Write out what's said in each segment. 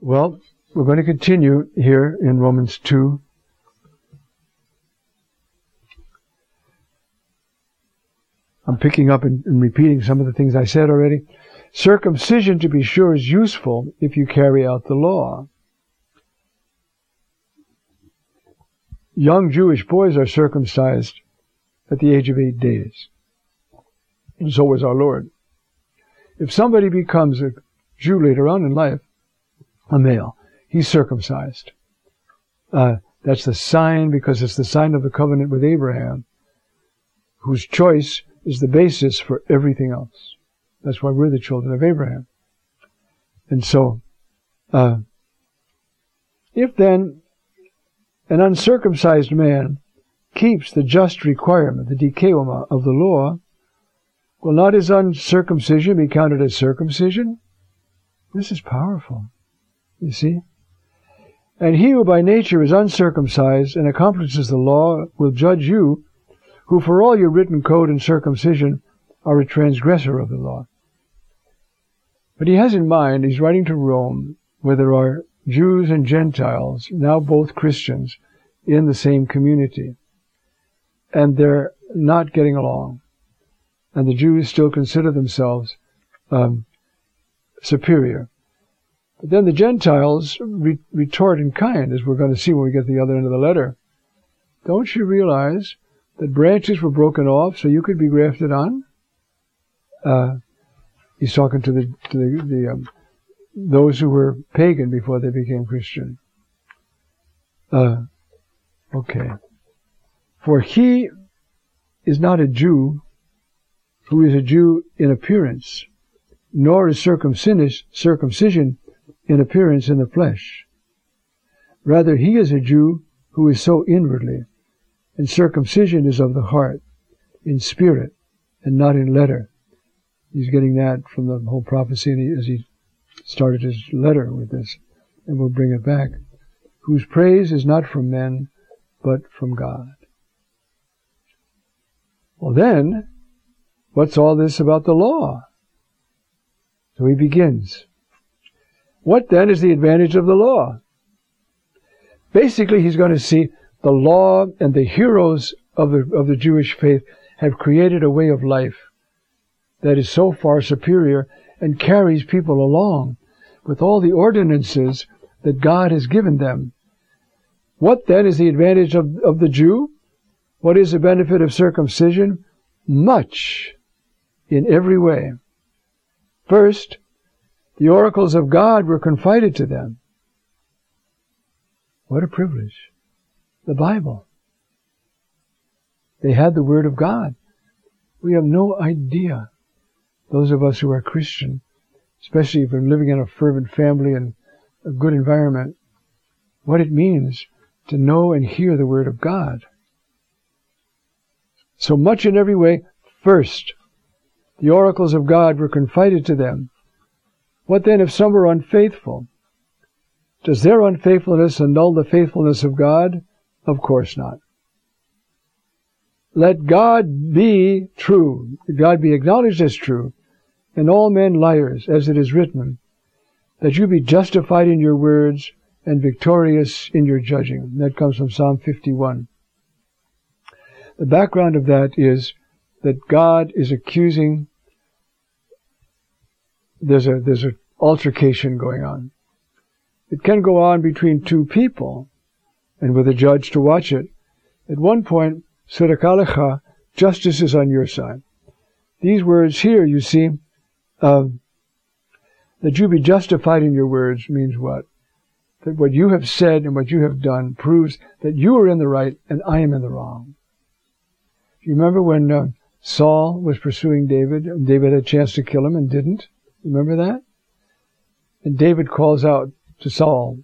Well, we're going to continue here in Romans 2. I'm picking up and, and, repeating some of the things I said already. Circumcision, to be sure, is useful if you carry out the law. Young Jewish boys are circumcised at the age of eight days. And so was our Lord. If somebody becomes a Jew later on in life, a male, he's circumcised. Uh, that's the sign because it's the sign of the covenant with Abraham, whose choice is the basis for everything else. That's why we're the children of Abraham. And so, uh, if then an uncircumcised man keeps the just requirement, the dikaioma of the law, will not his uncircumcision be counted as circumcision? This is powerful. You see? And he who by nature is uncircumcised and accomplishes the law will judge you, who for all your written code and circumcision are a transgressor of the law. But he has in mind, he's writing to Rome, where there are Jews and Gentiles, now both Christians, in the same community. And they're not getting along. And the Jews still consider themselves um, superior. But then the Gentiles re- retort in kind, as we're going to see when we get to the other end of the letter. Don't you realize that branches were broken off so you could be grafted on? Uh, he's talking to the to the, the um, those who were pagan before they became Christian. Uh, okay. For he is not a Jew who is a Jew in appearance, nor is circumcision in appearance in the flesh. Rather, he is a Jew who is so inwardly, and circumcision is of the heart, in spirit, and not in letter. He's getting that from the whole prophecy as he started his letter with this, and we'll bring it back. Whose praise is not from men, but from God. Well then, what's all this about the law? So he begins. What then is the advantage of the law? Basically, he's going to see the law and the heroes of the, of the Jewish faith have created a way of life that is so far superior and carries people along with all the ordinances that God has given them. What then is the advantage of, of the Jew? What is the benefit of circumcision? Much in every way. First, the oracles of God were confided to them. What a privilege. The Bible. They had the Word of God. We have no idea, those of us who are Christian, especially if we're living in a fervent family and a good environment, what it means to know and hear the Word of God. So much in every way, first, the oracles of God were confided to them what then if some were unfaithful? Does their unfaithfulness annul the faithfulness of God? Of course not. Let God be true, God be acknowledged as true, and all men liars, as it is written, that you be justified in your words and victorious in your judging. That comes from Psalm 51. The background of that is that God is accusing there's a there's an altercation going on. It can go on between two people, and with a judge to watch it. At one point, Sirakalecha, justice is on your side. These words here, you see, uh, that you be justified in your words means what? That what you have said and what you have done proves that you are in the right and I am in the wrong. You remember when uh, Saul was pursuing David, and David had a chance to kill him and didn't? Remember that? And David calls out to Saul.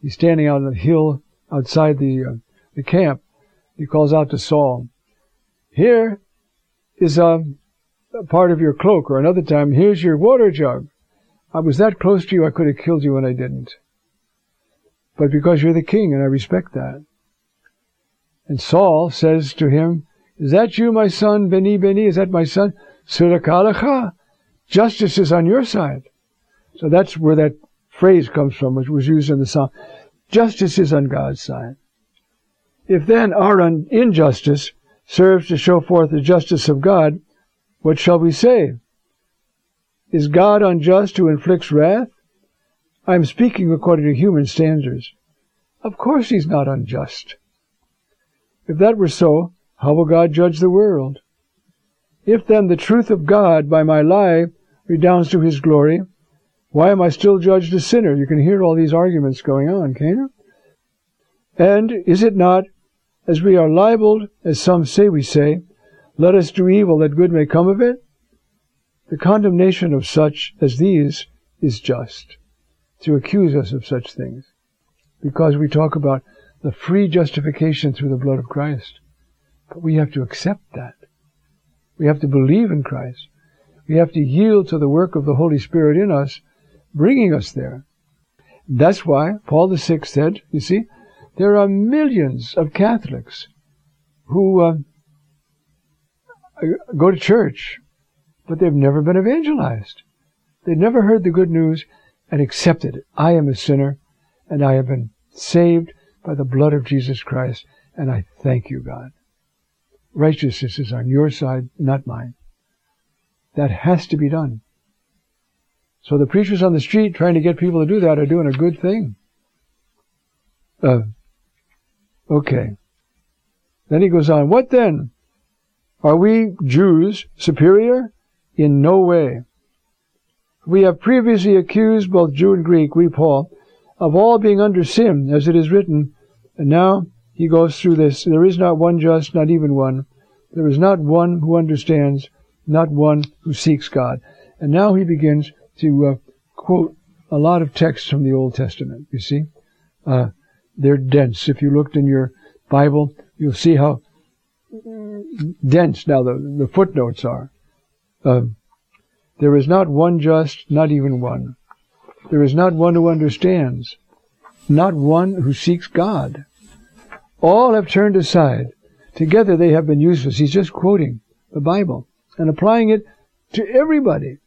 He's standing on the hill outside the, uh, the camp. He calls out to Saul, Here is um, a part of your cloak, or another time, here's your water jug. I was that close to you, I could have killed you, and I didn't. But because you're the king, and I respect that. And Saul says to him, Is that you, my son, Beni Beni? Is that my son? Surakalacha? Justice is on your side. So that's where that phrase comes from, which was used in the Psalm. Justice is on God's side. If then our injustice serves to show forth the justice of God, what shall we say? Is God unjust who inflicts wrath? I am speaking according to human standards. Of course he's not unjust. If that were so, how will God judge the world? If then the truth of God by my lie redounds to his glory, why am I still judged a sinner? You can hear all these arguments going on, can't you? And is it not, as we are libeled, as some say we say, let us do evil that good may come of it? The condemnation of such as these is just, to accuse us of such things, because we talk about the free justification through the blood of Christ. But we have to accept that. We have to believe in Christ. We have to yield to the work of the Holy Spirit in us, bringing us there. That's why Paul VI said, you see, there are millions of Catholics who uh, go to church, but they've never been evangelized. They've never heard the good news and accepted it. I am a sinner and I have been saved by the blood of Jesus Christ and I thank you, God. Righteousness is on your side, not mine. That has to be done. So the preachers on the street trying to get people to do that are doing a good thing. Uh, okay. Then he goes on, what then? Are we Jews superior? In no way. We have previously accused both Jew and Greek, we Paul, of all being under sin, as it is written, and now he goes through this. There is not one just, not even one. There is not one who understands, not one who seeks God. And now he begins to uh, quote a lot of texts from the Old Testament. You see, uh, they're dense. If you looked in your Bible, you'll see how dense now the, the footnotes are. Uh, there is not one just, not even one. There is not one who understands, not one who seeks God. All have turned aside. Together they have been useless. He's just quoting the Bible and applying it to everybody.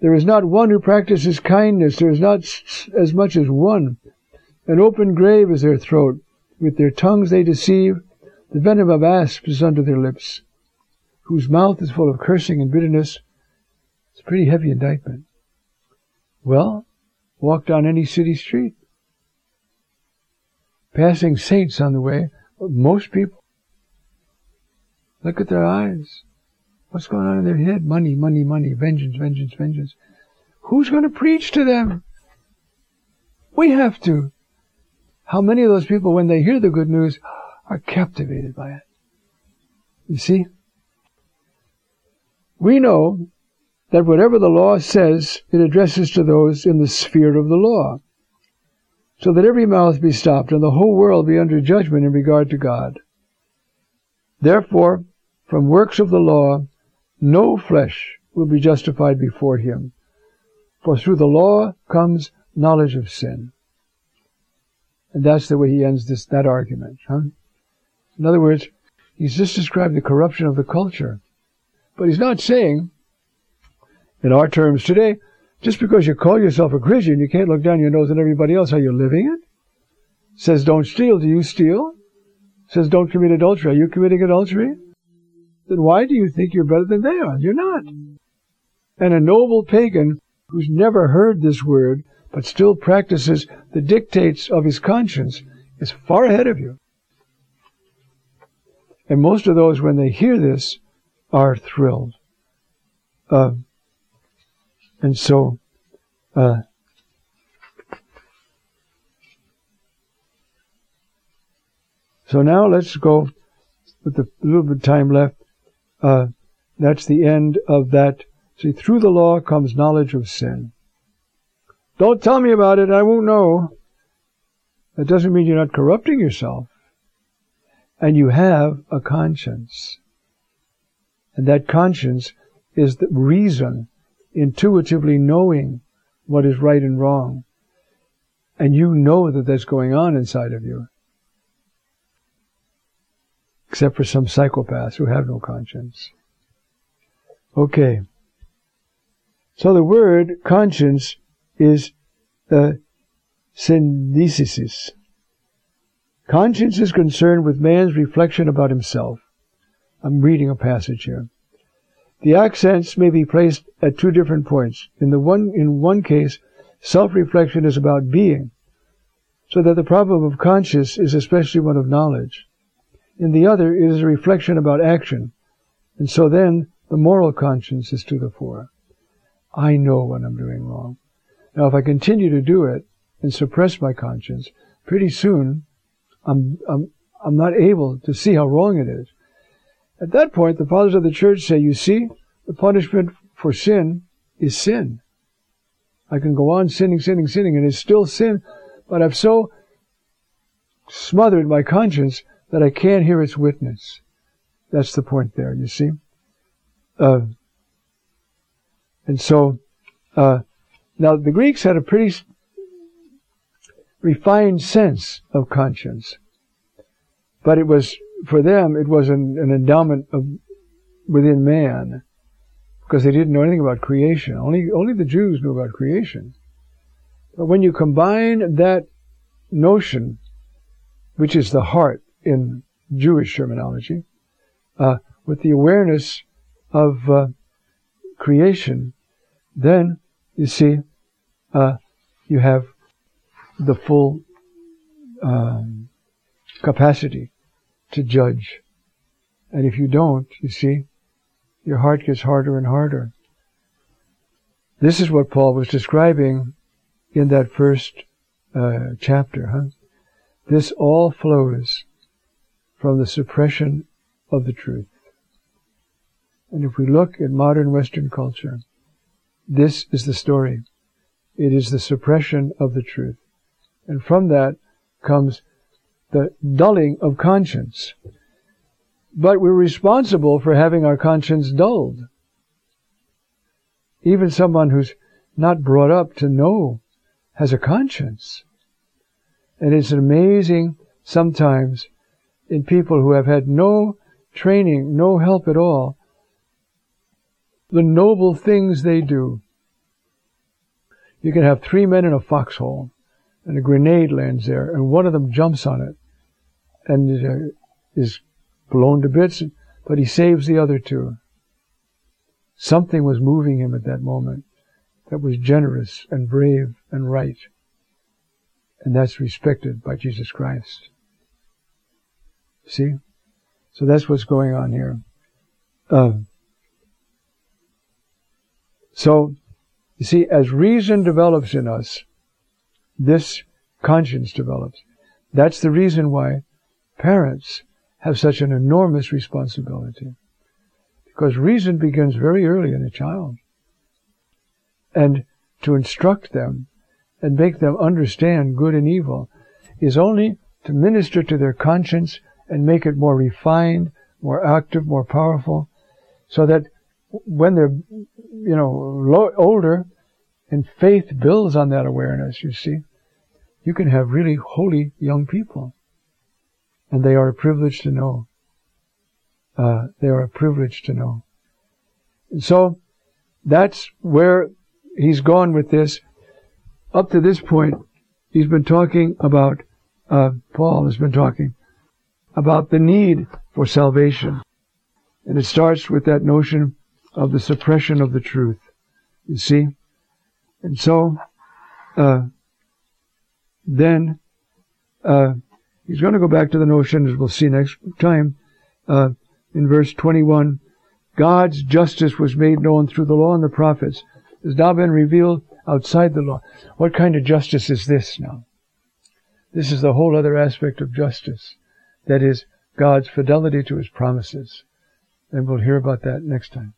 There is not one who practices kindness. There is not as much as one. An open grave is their throat. With their tongues they deceive. The venom of asps is under their lips. Whose mouth is full of cursing and bitterness. It's a pretty heavy indictment. Well, walk down any city street passing saints on the way. Most people look at their eyes. What's going on in their head? Money, money, money, vengeance, vengeance, vengeance. Who's going to preach to them? We have to. How many of those people, when they hear the good news, are captivated by it? You see? We know that whatever the law says, it addresses to those in the sphere of the law so that every mouth be stopped and the whole world be under judgment in regard to God. Therefore, from works of the law, no flesh will be justified before him, for through the law comes knowledge of sin. And that's the way he ends this that argument. Huh? In other words, he's just described the corruption of the culture. But he's not saying, in our terms today, just because you call yourself a Christian, you can't look down your nose at everybody else. Are you're living it? Says don't steal. Do you steal? Says don't commit adultery. Are you committing adultery? Then why do you think you're better than they are? You're not. And a noble pagan who's never heard this word but still practices the dictates of his conscience is far ahead of you. And most of those, when they hear this, are thrilled. Uh, and so, uh, so now let's go with the little bit of time left. Uh, that's the end of that. See, through the law comes knowledge of sin. Don't tell me about it, I won't know. That doesn't mean you're not corrupting yourself. And you have a conscience. And that conscience is the reason intuitively knowing what is right and wrong. And you know that that's going on inside of you. Except for some psychopaths who have no conscience. Okay. So the word conscience is uh, syneidesis. Conscience is concerned with man's reflection about himself. I'm reading a passage here. The accents may be placed at two different points. In the one, in one case, self-reflection is about being, so that the problem of conscience is especially one of knowledge. In the other, it is a reflection about action, and so then the moral conscience is to the fore. I know when I'm doing wrong. Now, if I continue to do it and suppress my conscience, pretty soon I'm, I'm, I'm not able to see how wrong it is. At that point, the fathers of the church say, you see, the punishment for sin is sin. I can go on sinning, sinning, sinning, and it's still sin, but I've so smothered my conscience that I can't hear its witness. That's the point there, you see? Uh, and so, uh, now the Greeks had a pretty refined sense of conscience. But it was, for them, it was an, an endowment of, within man. Because they didn't know anything about creation. Only, only the Jews knew about creation. But when you combine that notion, which is the heart in Jewish terminology, uh, with the awareness of uh, creation, then you see uh, you have the full um, capacity to judge. And if you don't, you see, your heart gets harder and harder. This is what Paul was describing in that first uh, chapter. Huh? This all flows from the suppression of the truth. And if we look at modern Western culture, this is the story. It is the suppression of the truth. And from that comes the dulling of conscience. But we're responsible for having our conscience dulled. Even someone who's not brought up to know has a conscience. And it's amazing sometimes in people who have had no training, no help at all, the noble things they do. You can have three men in a foxhole and a grenade lands there, and one of them jumps on it and uh, is blown to bits, but he saves the other two. Something was moving him at that moment that was generous and brave and right. And that's respected by Jesus Christ. See? So that's what's going on here. Uh, so, you see, as reason develops in us, this conscience develops. That's the reason why parents have such an enormous responsibility. Because reason begins very early in a child. And to instruct them and make them understand good and evil is only to minister to their conscience and make it more refined, more active, more powerful, so that when they're, you know, older and faith builds on that awareness, you see, you can have really holy young people. And they are a privilege to know. Uh, they are a privilege to know. And so, that's where he's gone with this. Up to this point, he's been talking about, uh, Paul has been talking about the need for salvation. And it starts with that notion of the suppression of the truth. You see? And so, uh, then uh, he's going to go back to the notion, as we'll see next time, uh, in verse 21, God's justice was made known through the law and the prophets, has now been revealed outside the law. What kind of justice is this now? This is the whole other aspect of justice. That is, God's fidelity to His promises. And we'll hear about that next time.